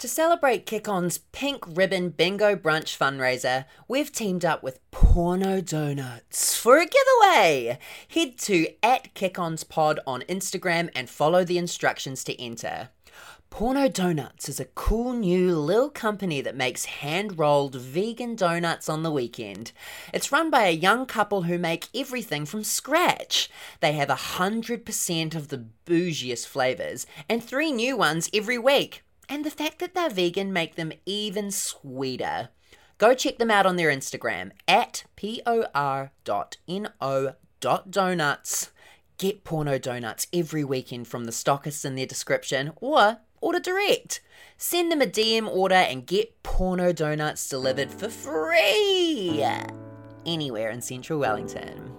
To celebrate Kick On's Pink Ribbon Bingo Brunch fundraiser, we've teamed up with Porno Donuts for a giveaway. Head to at Kick On's Pod on Instagram and follow the instructions to enter. Porno Donuts is a cool new little company that makes hand rolled vegan donuts on the weekend. It's run by a young couple who make everything from scratch. They have 100% of the bougiest flavours and three new ones every week. And the fact that they're vegan make them even sweeter. Go check them out on their Instagram at por.no.donuts. Get porno donuts every weekend from the stockists in their description or order direct. Send them a DM order and get porno donuts delivered for free anywhere in central Wellington.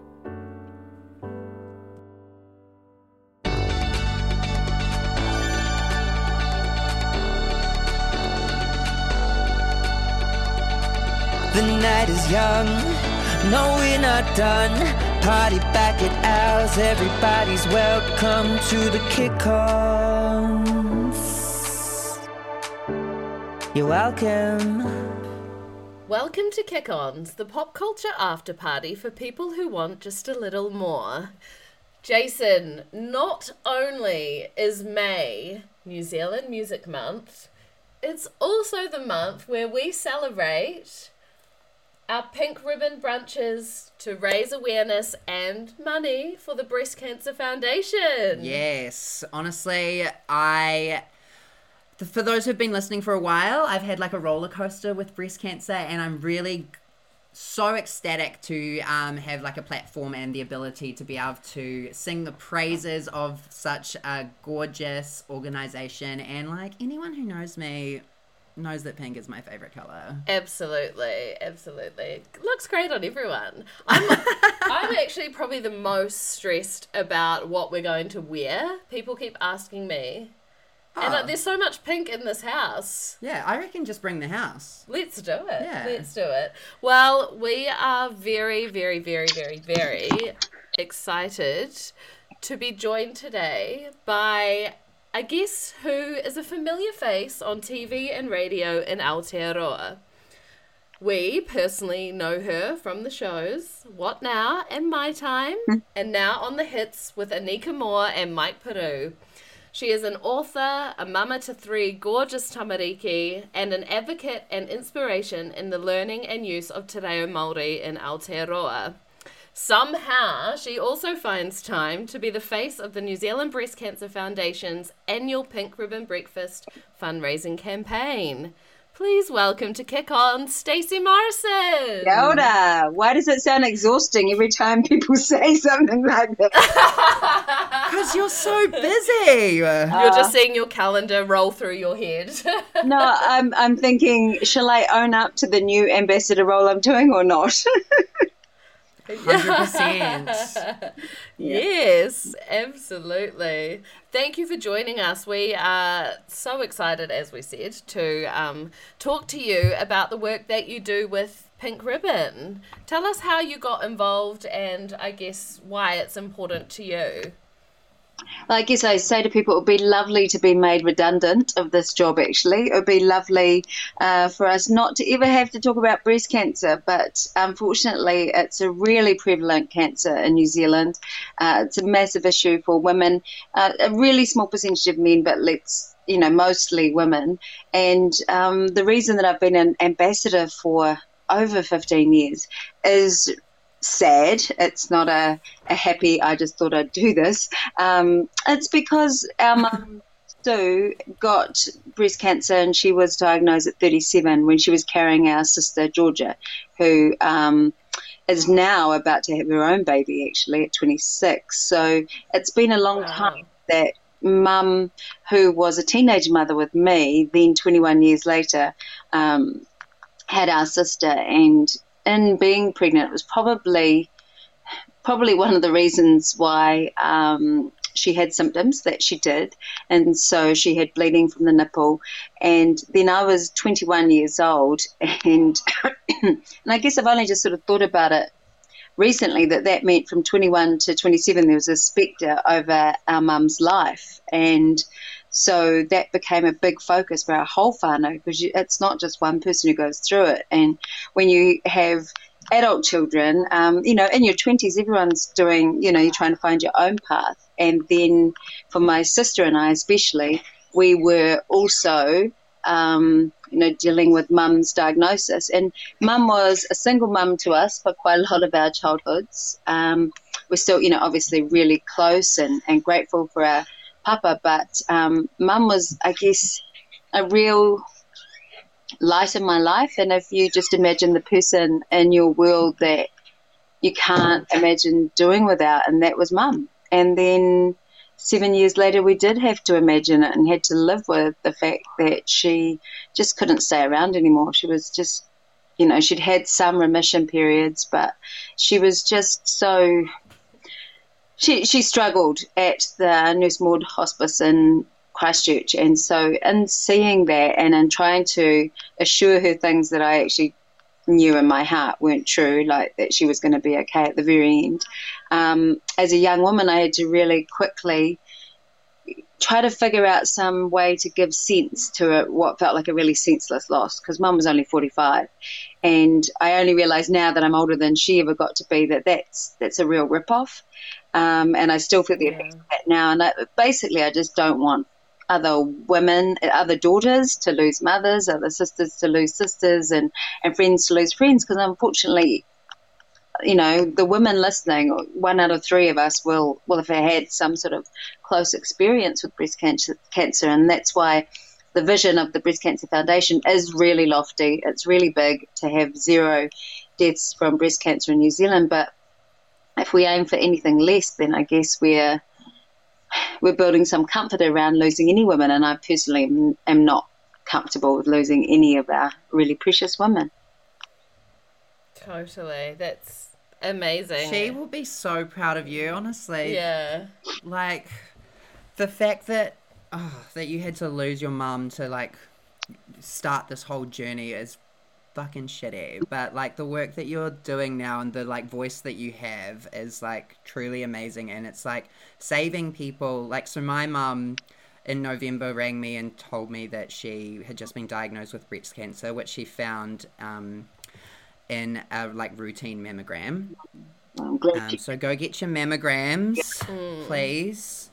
The night is young, no, we're not done. Party back at ours, everybody's welcome to the kick-ons. You're welcome. Welcome to Kick Ons, the pop culture after party for people who want just a little more. Jason, not only is May New Zealand Music Month, it's also the month where we celebrate our pink ribbon brunches to raise awareness and money for the Breast Cancer Foundation. Yes, honestly, I. For those who've been listening for a while, I've had like a roller coaster with breast cancer, and I'm really so ecstatic to um, have like a platform and the ability to be able to sing the praises of such a gorgeous organization. And like anyone who knows me knows that pink is my favorite color. Absolutely, absolutely. Looks great on everyone. I'm, I'm actually probably the most stressed about what we're going to wear. People keep asking me. And Oh. like, ah. there's so much pink in this house. Yeah, I reckon just bring the house. Let's do it. Yeah. Let's do it. Well, we are very, very, very, very, very excited to be joined today by a guest who is a familiar face on TV and radio in Aotearoa. We personally know her from the shows What Now and Mai Time, hmm. and now on the hits with Anika Moa and Mike Puru. She is an author, a mama to three gorgeous tamariki, and an advocate and inspiration in the learning and use of Te Reo Māori in Aotearoa. Somehow, she also finds time to be the face of the New Zealand Breast Cancer Foundation's annual Pink Ribbon Breakfast fundraising campaign. Please welcome to Kick On, Stacey Morrison. Kia ora. Why does it sound exhausting every time people say something like that? Because you're so busy. You're just uh-huh. seeing your calendar roll through your head. no, I'm, I'm thinking, shall I own up to the new ambassador role I'm doing or not? 100%. Yes, absolutely. Thank you for joining us. We are so excited, as we said, to um, talk to you about the work that you do with Pink Ribbon. Tell us how you got involved and I guess why it's important to you. I guess I say to people, it would be lovely to be made redundant of this job, actually. It would be lovely uh, for us not to ever have to talk about breast cancer, but unfortunately, it's a really prevalent cancer in New Zealand. Uh, it's a massive issue for women, uh, a really small percentage of men, but let's you know, mostly women. And um, the reason that I've been an ambassador for over 15 years is sad. It's not a, a happy, I just thought I'd do this. Um, it's because our mum, Sue, got breast cancer and she was diagnosed at 37 when she was carrying our sister, Georgia, who um, is now about to have her own baby, actually, at 26. So it's been a long Wow. time that mum, who was a teenage mother with me, then 21 years later, um, had our sister, and in being pregnant, was probably probably one of the reasons why um, she had symptoms that she did, and so she had bleeding from the nipple. And then I was 21 years old, and and I guess I've only just sort of thought about it recently that that meant from 21 to 27 there was a spectre over our mum's life and So that became a big focus for our whole whānau because it's not just one person who goes through it. And when you have adult children, um, you know, in your 20s, everyone's doing, you know, you're trying to find your own path. And then for my sister and I, especially, we were also, um, you know, dealing with mum's diagnosis. And mum was a single mum to us for quite a lot of our childhoods. Um, we're still, you know, obviously really close and, and grateful for our papa, but um, mum was, I guess, a real light in my life. And if you just imagine the person in your world that you can't imagine doing without, and that was mum. And then seven years later, we did have to imagine it and had to live with the fact that she just couldn't stay around anymore. She was just, you know, she'd had some remission periods, but she was just so. She, she struggled at the Nurse Maude Hospice in Christchurch. And so, in seeing that and in trying to assure her things that I actually knew in my heart weren't true, like that she was going to be okay at the very end, um, as a young woman, I had to really quickly try to figure out some way to give sense to what felt like a really senseless loss because mum was only 45 and I only realise now that I'm older than she ever got to be that that's that's a real rip-off um, and I still feel the effects of that now and I, basically I just don't want other women, other daughters to lose mothers, other sisters to lose sisters, and, and friends to lose friends. Because unfortunately, you know, the women listening, one out of three of us will will have had some sort of close experience with breast cancer, cancer, and that's why the vision of the Breast Cancer Foundation is really lofty. It's really big to have zero deaths from breast cancer in New Zealand, but if we aim for anything less, then I guess we're we're building some comfort around losing any women, and I personally am, am not comfortable with losing any of our really precious women. Totally. That's amazing. She will be so proud of you, honestly. Yeah. Like the fact that oh, that you had to lose your mum to like start this whole journey is fucking shitty. But like the work that you're doing now and the like voice that you have is like truly amazing and it's like saving people like so my mum in November rang me and told me that she had just been diagnosed with breast cancer, which she found um, in a like routine mammogram. Um, so go get your mammograms, please.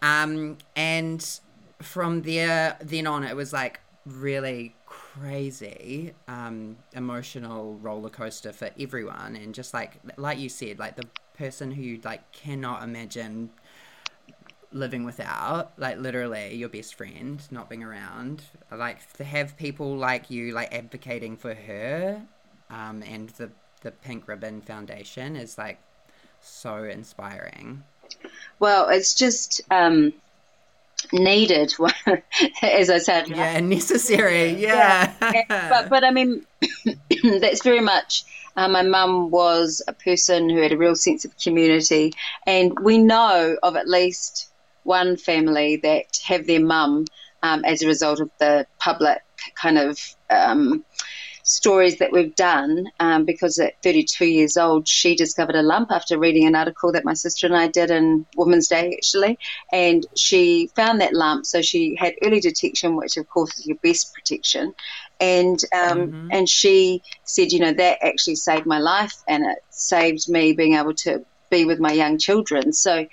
Um, and from there, then on, it was like really crazy, um, emotional roller coaster for everyone, and just like like you said, like the person who you like cannot imagine living without, like literally your best friend not being around, like to have people like you like advocating for her, um, and the the Pink Ribbon Foundation is like so inspiring. Well, it's just um, needed, as I said. Yeah, necessary. Yeah. but but I mean, that's very much. Uh, my mum was a person who had a real sense of community, and we know of at least one family that have their mum um, as a result of the public kind of um, stories that we've done. Um, because at 32 years old, she discovered a lump after reading an article that my sister and I did in Women's Day, actually, and she found that lump. So she had early detection, which of course is your best protection and um, and she said, you know, that actually saved my life, and it saved me being able to be with my young children. So,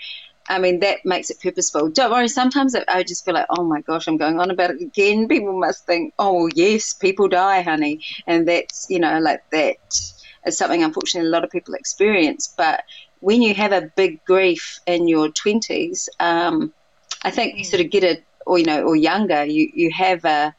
I mean, that makes it purposeful. Don't worry. Sometimes I- just feel like, oh my gosh, I'm going on about it again. People must think, oh yes, people die, honey, and that's you know, like that is something unfortunately a lot of people experience. But when you have a big grief in your twenties, um, I think you sort of get it, or you know, or younger, you you have a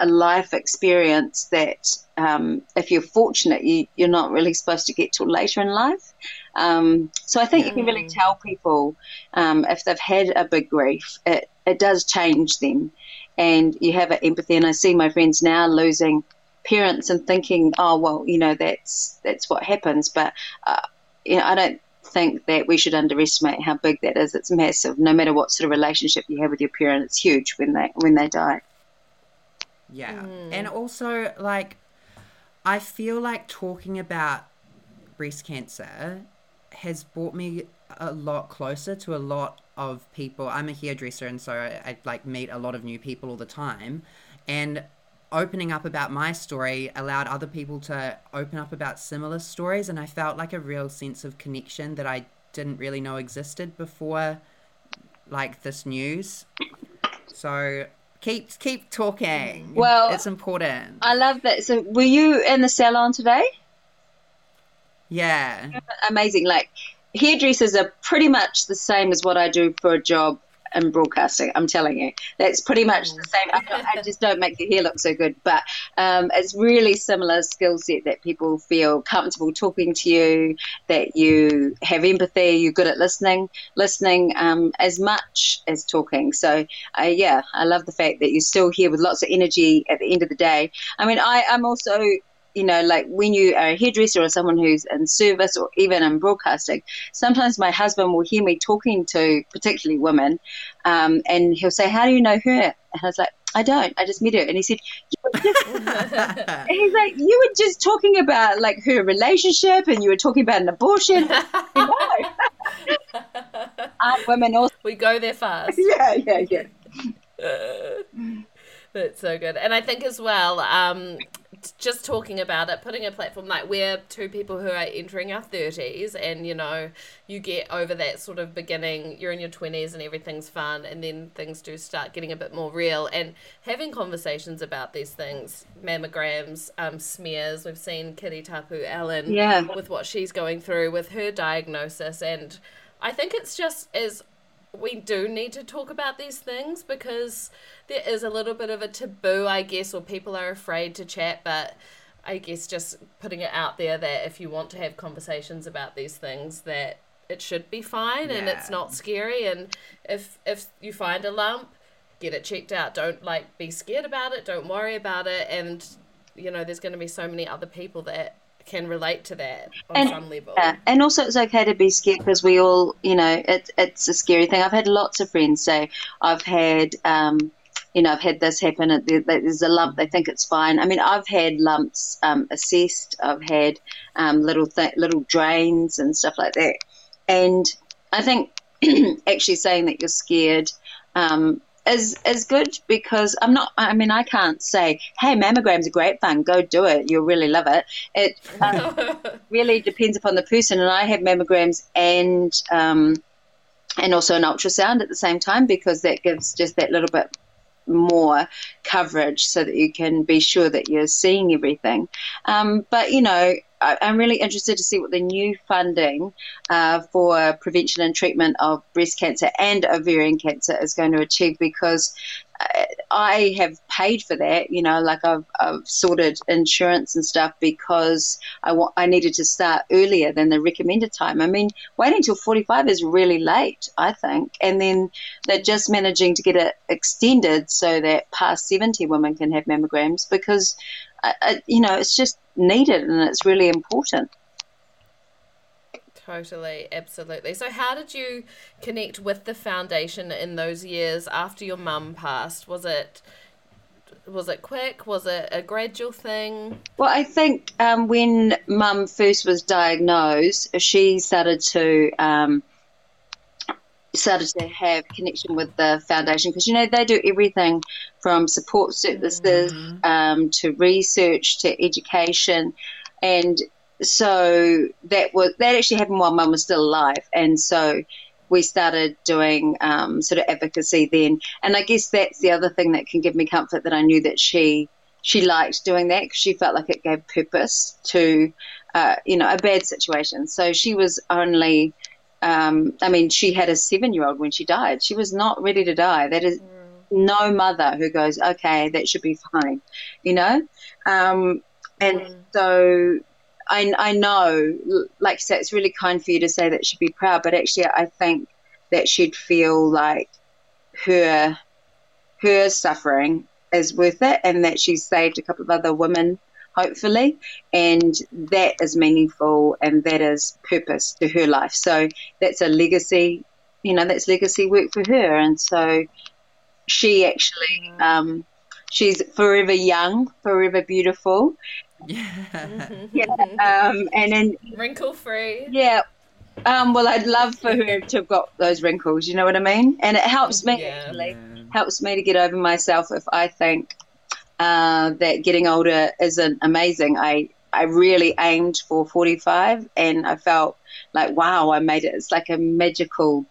a life experience that, um, if you're fortunate, you, you're not really supposed to get till later in life. Um, so I think you can really tell people um, if they've had a big grief, it, it does change them, and you have an empathy. And I see my friends now losing parents and thinking, oh well, you know that's that's what happens. But uh, you know, I don't think that we should underestimate how big that is. It's massive. No matter what sort of relationship you have with your parent, it's huge when they when they die. Yeah. And also, like, I feel like talking about breast cancer has brought me a lot closer to a lot of people. I'm a hairdresser, and so I, I like meet a lot of new people all the time, and opening up about my story allowed other people to open up about similar stories and i felt like a real sense of connection that i didn't really know existed before like this news so keep keep talking Well, it's important I love that. So, were you in the salon today? yeah Amazing. Like, hairdressers are pretty much the same as what I do for a job in broadcasting. I'm telling you, that's pretty much the same. I, I just don't make your hair look so good, but um, it's really similar skill set that people feel comfortable talking to you, that you have empathy, you're good at listening, listening um, as much as talking. So, uh, yeah, I love the fact that you're still here with lots of energy at the end of the day. I mean, I, I'm also you know, like when you are a hairdresser or someone who's in service or even in broadcasting, sometimes my husband will hear me talking to particularly women, um, and he'll say, "How do you know her?" And I was like, "I don't. I just met her." And he said, "You were just," he's like, "You were just talking about like her relationship, and you were talking about an abortion." aren't women also? We go there fast. Yeah, yeah, yeah. That's so good. And I think as well, um, just talking about it, putting a platform like we're two people who are entering our 30s, and you know, you get over that sort of beginning, you're in your 20s and everything's fun, and then things do start getting a bit more real. And having conversations about these things, mammograms, um, smears, we've seen Kiritapu Allan Yeah. with what she's going through with her diagnosis. And I think it's just as we do need to talk about these things because there is a little bit of a taboo, I guess, or people are afraid to chat. But I guess just putting it out there that if you want to have conversations about these things, that it should be fine and it's not scary. And if if you find a lump, get it checked out. Don't like be scared about it. Don't worry about it. And you know, there's going to be so many other people that can relate to that on And- some level. Yeah, and also it's okay to be scared because we all, you know, it's it's a scary thing. I've had lots of friends say, I've had, um, you know, I've had this happen. There's a lump. They think it's fine. I mean, I've had lumps um, assessed. I've had um, little th- little drains and stuff like that. And I think actually saying that you're scared. Um, is is good because I'm not. I mean, I can't say, "Hey, mammograms are great fun. Go do it. You'll really love it." It um, really depends upon the person. And I have mammograms and um, and also an ultrasound at the same time because that gives just that little bit more coverage so that you can be sure that you're seeing everything. Um, but you know, I, I'm really interested to see what the new funding uh, for prevention and treatment of breast cancer and ovarian cancer is going to achieve because I have paid for that, you know, like I've, I've sorted insurance and stuff because I wa- I needed to start earlier than the recommended time. I mean, waiting till 45 is really late, I think. And then they're just managing to get it extended so that past 70 women can have mammograms because, uh, uh, you know, it's just needed and it's really important. Totally, absolutely. So, how did you connect with the foundation in those years after your mum passed? Was it was it quick? Was it a gradual thing? Well, I think um, when Mum first was diagnosed, she started to um, started to have connection with the foundation because you know they do everything from support services um, to research to education, and so that was that actually happened while Mum was still alive, and so we started doing um, sort of advocacy then. And I guess that's the other thing that can give me comfort that I knew that she she liked doing that because she felt like it gave purpose to uh, you know a bad situation. So she was only. Um, I mean, she had a seven-year-old when she died. She was not ready to die. That is no mother who goes, okay, that should be fine, you know. Um, and so I, I know, like you say, it's really kind for you to say that she'd be proud, but actually, I think that she'd feel like her her suffering is worth it, and that she's saved a couple of other women, hopefully, and that is meaningful, and that is purpose to her life. So that's a legacy, you know, that's legacy work for her, and so she actually. Um, She's forever young, forever beautiful, yeah yeah, um, and then Wrinkle free. yeah, Um, well, I'd love for her to have got those wrinkles. You know what I mean? And it helps me Yeah. actually. Helps me to get over myself if I think uh, that getting older isn't amazing. I I really aimed for 45, and I felt like wow, I made it. It's like a magical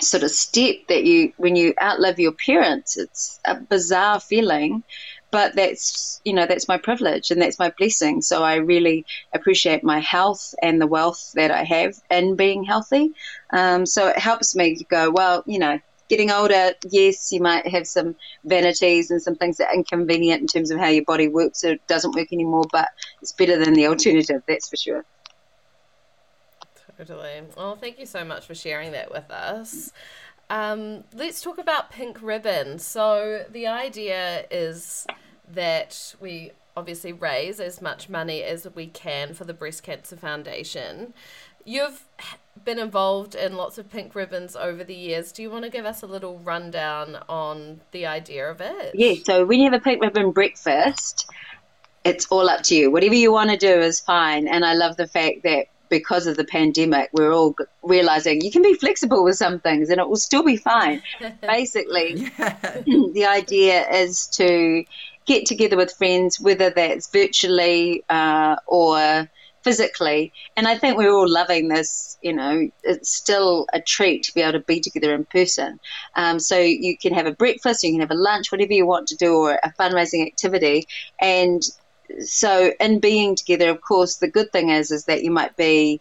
sort of step that you when you outlive your parents. It's a bizarre feeling. But that's you know that's my privilege and that's my blessing. So I really appreciate my health and the wealth that I have in being healthy. Um, so it helps me go, well, you know, getting older, yes, you might have some vanities and some things that are inconvenient in terms of how your body works or doesn't work anymore, but it's better than the alternative, that's for sure. Totally. Well, thank you so much for sharing that with us. Um, let's talk about Pink Ribbon. So, the idea is that we obviously raise as much money as we can for the Breast Cancer Foundation. You've been involved in lots of pink ribbons over the years. Do you want to give us a little rundown on the idea of it? Yeah, so when you have a pink ribbon breakfast, it's all up to you. Whatever you want to do is fine. And I love the fact that because of the pandemic, we're all realizing you can be flexible with some things and it will still be fine. Basically, the idea is to get together with friends, whether that's virtually uh, or physically. And I think we're all loving this. You know, it's still a treat to be able to be together in person. Um, so you can have a breakfast, you can have a lunch, whatever you want to do, or a fundraising activity. And so, in being together, of course, the good thing is is that you might be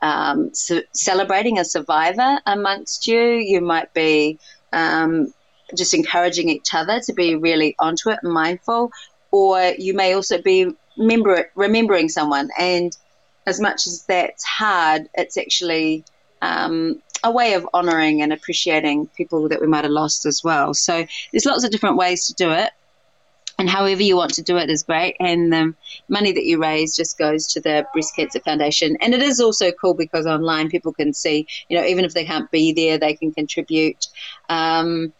um, ce- celebrating a survivor amongst you. You might be um, just encouraging each other to be really onto it and mindful, or you may also be remember remembering someone. And as much as that's hard, it's actually um, a way of honouring and appreciating people that we might have lost as well. So there's lots of different ways to do it. And however you want to do it is great. And the money that you raise just goes to the Breast Cancer Foundation. And it is also cool because online people can see, you know, even if they can't be there, they can contribute. Um,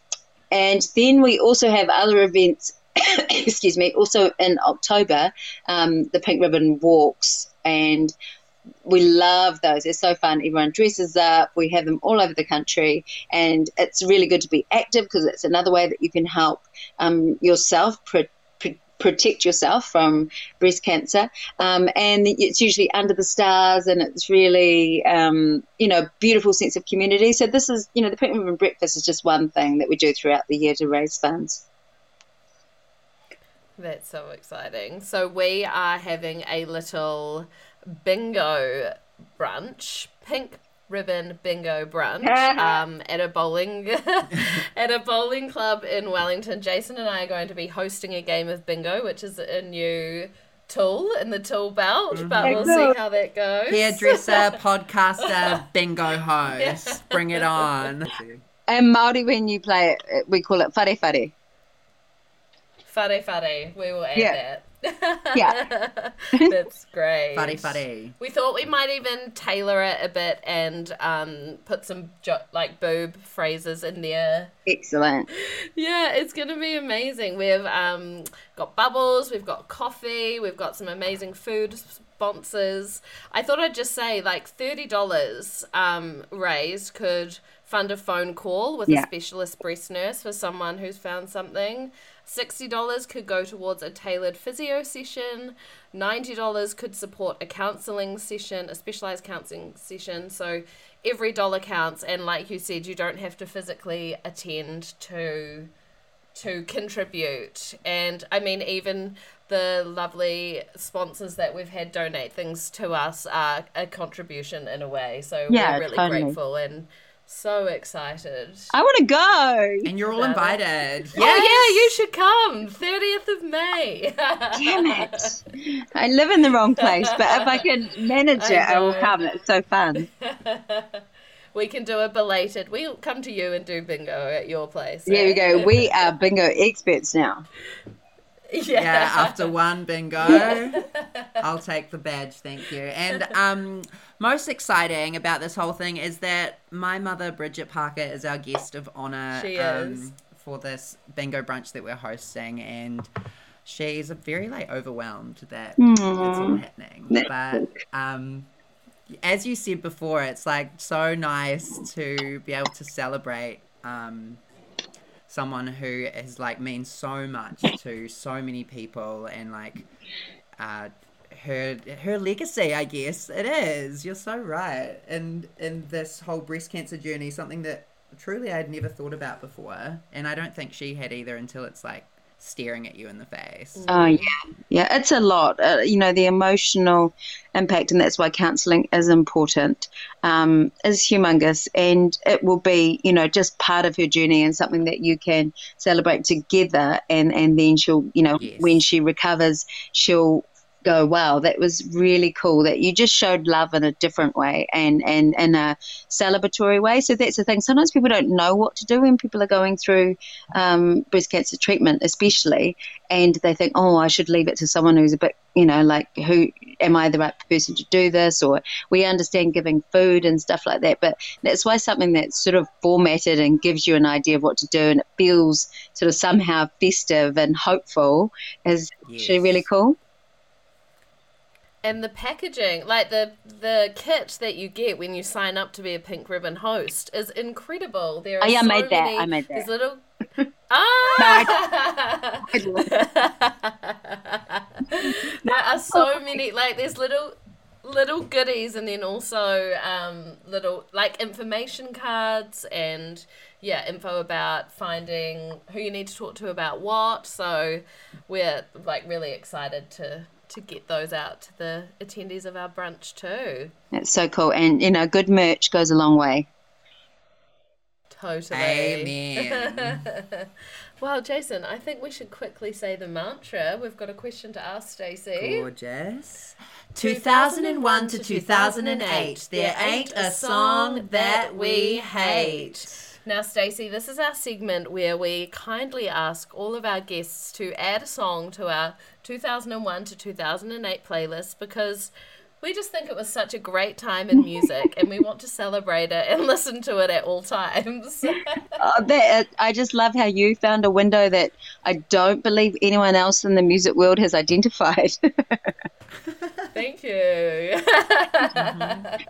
and then we also have other events, excuse me, also in October, um, the Pink Ribbon Walks. And we love those. They're so fun. Everyone dresses up. We have them all over the country, and it's really good to be active because it's another way that you can help um, yourself pro- pro- protect yourself from breast cancer. Um, and it's usually under the stars, and it's really um, you know beautiful sense of community. So this is you know the Pink Ribbon Breakfast is just one thing that we do throughout the year to raise funds. That's so exciting. So we are having a little bingo brunch, pink ribbon bingo brunch, um, at a bowling at a bowling club in Wellington. Jason and I are going to be hosting a game of bingo, which is a new tool in the tool belt, but we'll see how that goes. Hairdresser, podcaster, bingo host. Bring it on. And Maori, when you play it, we call it whare whare. Fare fare, we will add Yeah. that. Yeah. That's great. Fuddy fuddy. We thought we might even tailor it a bit and um, put some jo- like boob phrases in there. Excellent. Yeah, it's gonna be amazing. We've um, got bubbles, we've got coffee, we've got some amazing food sponsors. I thought I'd just say like thirty dollars um, raised could fund a phone call with Yeah. a specialist breast nurse for someone who's found something. Sixty dollars could go towards a tailored physio session. Ninety dollars could support a counselling session, a specialized counselling session. So every dollar counts, and like you said, you don't have to physically attend to to contribute. And I mean, even the lovely sponsors that we've had donate things to us are a contribution in a way. So Yeah, we're really totally. grateful and so excited. I want to go. And you're all Love it. invited. Oh yeah, you should come. 30th of May. Damn it. I live in the wrong place, but if I can manage I it, I, will come. It's so fun. we can do a belated. We'll come to you and do bingo at your place. There we eh? go. We are bingo experts now. Yeah. Yeah, after one bingo, I'll take the badge, thank you. And um, most exciting about this whole thing is that my mother, Bridget Parker, is our guest of honor She um, is. for this bingo brunch that we're hosting, and she's very like overwhelmed that it's all happening. But um, as you said before, it's like so nice to be able to celebrate um, someone who has like means so much to so many people and like uh, her her legacy. I guess it is. You're so right. And in this whole breast cancer journey, something that truly I'd never thought about before, and I don't think she had either until it's like staring at you in the face. Oh yeah, yeah, it's a lot. Uh, you know, the emotional impact, and that's why counselling is important. Um, is humongous, and it will be, you know, just part of her journey and something that you can celebrate together. And and then she'll, you know, Yes. when she recovers, she'll go, wow, that was really cool. That you just showed love in a different way and and in a celebratory way. So that's the thing. Sometimes people don't know what to do when people are going through um, breast cancer treatment, especially, and they think, oh, I should leave it to someone who's a bit, you know, like who am I the right person to do this? Or we understand giving food and stuff like that, but that's why something that's sort of formatted and gives you an idea of what to do and it feels sort of somehow festive and hopeful is actually really cool. And the packaging, like the the kit that you get when you sign up to be a pink ribbon host, is incredible. There are Oh, yeah, I so made that. many- I made that. There's little. ah! there are so many. Like there's little little goodies, and then also um, little like information cards and yeah, info about finding who you need to talk to about what. So we're like really excited to to get those out to the attendees of our brunch too. That's so cool. And, you know, good merch goes a long way. Totally. Amen. well, Jason, I think we should quickly say the mantra. We've got a question to ask Stacey. Gorgeous. 2001 to 2008, there ain't a song that we hate. Now, Stacey, this is our segment where we kindly ask all of our guests to add a song to our 2001 to 2008 playlist because we just think it was such a great time in music and we want to celebrate it and listen to it at all times. Oh, that, I just love how you found a window that I don't believe anyone else in the music world has identified. Thank you. You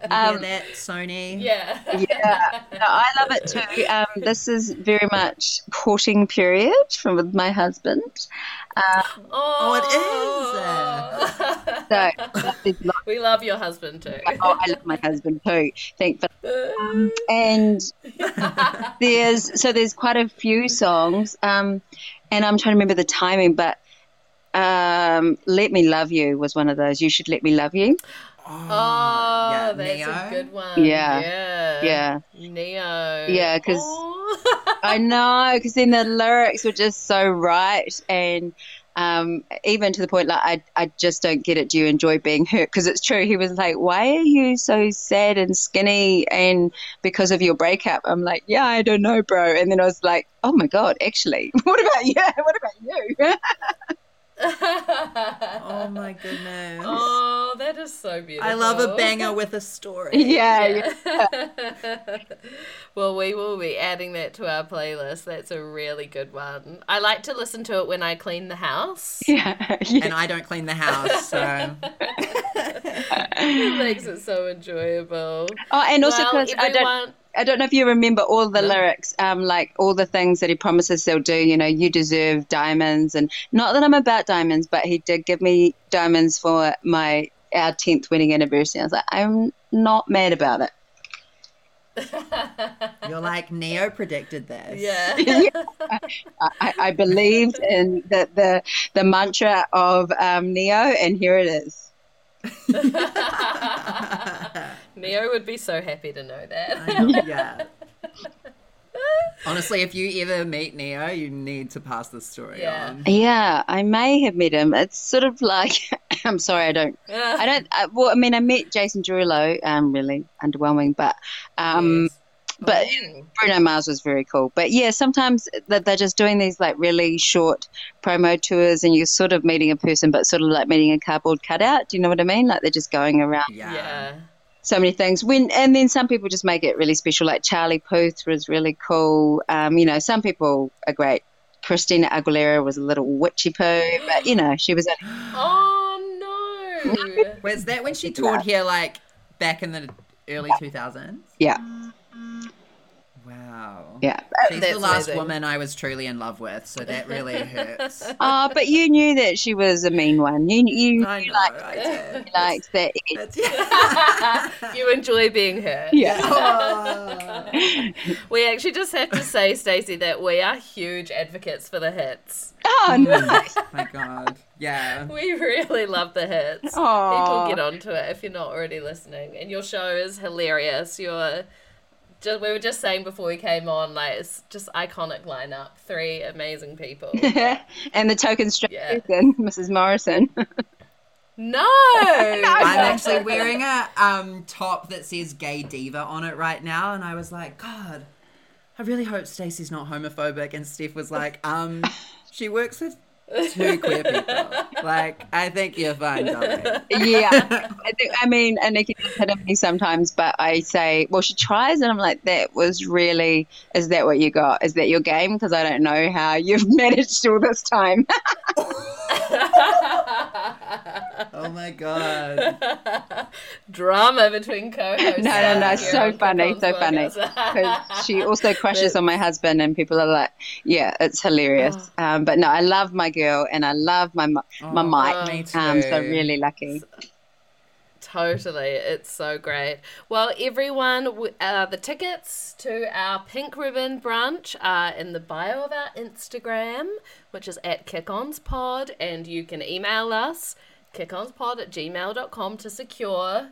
Um, that, Sony? yeah. yeah, no, I love it too. Um, this is very much courting period from with my husband. Oh, it So there's lots- we love your husband too. oh, I love my husband too. Thankfully. and there's so there's quite a few songs, um, and I'm trying to remember the timing, but um, "Let Me Love You" was one of those. You should let me love you. Oh, yeah, that's Ne-Yo. a good one. Yeah. Yeah. Yeah, Ne-Yo. Yeah, 'cause- Oh. I know, because then the lyrics were just so right, and um, even to the point like I, I just don't get it. Do you enjoy being hurt? Because it's true. He was like, "Why are you so sad and skinny?" And because of your breakup, I'm like, "Yeah, I don't know, bro." And then I was like, "Oh my god, actually, what about you? What about you?" Oh my goodness. oh, that is so beautiful. I love a banger with a story. yeah, well, we will be adding that to our playlist. That's a really good one. I like to listen to it when I clean the house. yeah, yeah. And I don't clean the house, so it makes it so enjoyable. Oh, and also well, because I don't. Everyone, I don't know if you remember all the lyrics, um, like all the things that he promises he'll do. You know, you deserve diamonds, and not that I'm about diamonds, but he did give me diamonds for my our tenth wedding anniversary. I was like, I'm not mad about it. you're like Ne-Yo predicted this. yeah. I, I believed in the the, the mantra of um, Ne-Yo, and here it is. Ne-Yo would be so happy to know that. Know, yeah. Honestly, if you ever meet Ne-Yo, you need to pass this story Yeah. on. Yeah, I may have met him. It's sort of like I'm sorry, I don't. I don't. I, well, I mean, I met Jason Derulo. Um, really underwhelming, but um. Yes. But Oh. Bruno Mars was very cool. But yeah, sometimes that they're just doing these like really short promo tours, and you're sort of meeting a person, but sort of like meeting a cardboard cutout. Do you know what I mean? Like they're just going around Yeah. Yeah. so many things. When and then some people just make it really special. Like Charlie Puth was really cool. Um, you know, some people are great. Christina Aguilera was a little witchy poo, but you know, she was. Oh no. Was that when she toured here like back in the early 2000s. Yeah, Wow. yeah. She's That's the last amazing. woman I was truly in love with, so that really hurts. Oh, but you knew that she was a mean one. You you, I you know. liked, I did. you liked that. It's- yeah. you enjoy being hurt. Yeah. Oh. We actually just have to say, Stacey, that we are huge advocates for the hits. Oh, mm. nice. My God. Yeah. We really love the hits. Aw. People get onto it if you're not already listening. And your show is hilarious. You're just, we were just saying before we came on, like it's just iconic lineup. Three amazing people. and the token straight Yeah. person, Mrs. Morrison. No, I'm actually wearing a um, top that says gay diva on it right now, and I was like, God, I really hope Stacey's not homophobic. And Steph was like, um, she works with two queer people. Like, I think you're fine, darling. yeah, I think. I mean, Anika does hit on me sometimes, but I say, well, she tries, and I'm like, that was really. Is that what you got? Is that your game? Because I don't know how you've managed all this time. Oh my God. drama between co-hosts. no, no, no, so funny, so funny. podcast. 'Cause she also crushes on my husband, and people are like, yeah, it's hilarious. Um, but no, I love my girl, and I love my my Oh, mic. me too. Um, so really lucky. Totally, it's so great. Well, everyone, uh, the tickets to our Pink Ribbon brunch are in the bio of our Instagram, which is at kickonspod, and you can email us kickonspod at gmail.com to secure.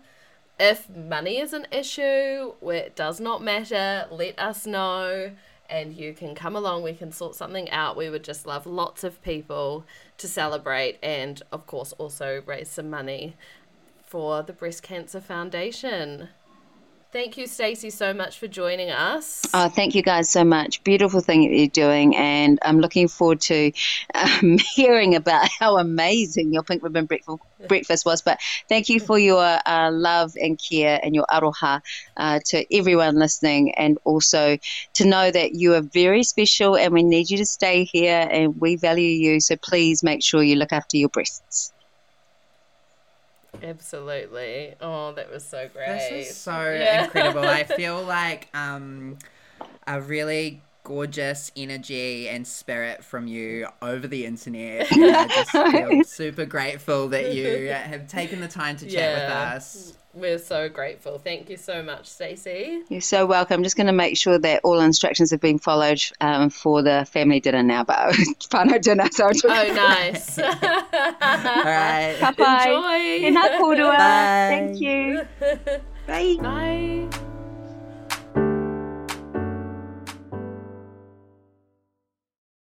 If money is an issue, it does not matter, let us know and you can come along. We can sort something out. We would just love lots of people to celebrate and, of course, also raise some money for the Breast Cancer Foundation. Thank you, Stacey, so much for joining us. Oh, thank you guys so much. Beautiful thing that you're doing, and I'm looking forward to um, hearing about how amazing your pink ribbon breakfast, was. But thank you for your uh, love and care and your aroha uh, to everyone listening, and also to know that you are very special, and we need you to stay here, and we value you. So please make sure you look after your breasts. Absolutely. Oh, that was so great. This is so Yeah. incredible. I feel like um, a really gorgeous energy and spirit from you over the internet. And I just feel super grateful that you have taken the time to chat with us. We're so grateful. Thank you so much, Stacey. You're so welcome. I'm just going to make sure that all instructions have been followed um, for the family dinner now, but whānau dinner. So I'll Oh, nice. All right. Ka pai. Enjoy. Tēnā kōrua. Bye. Thank you. Bye. Bye.